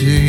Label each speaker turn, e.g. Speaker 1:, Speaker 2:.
Speaker 1: and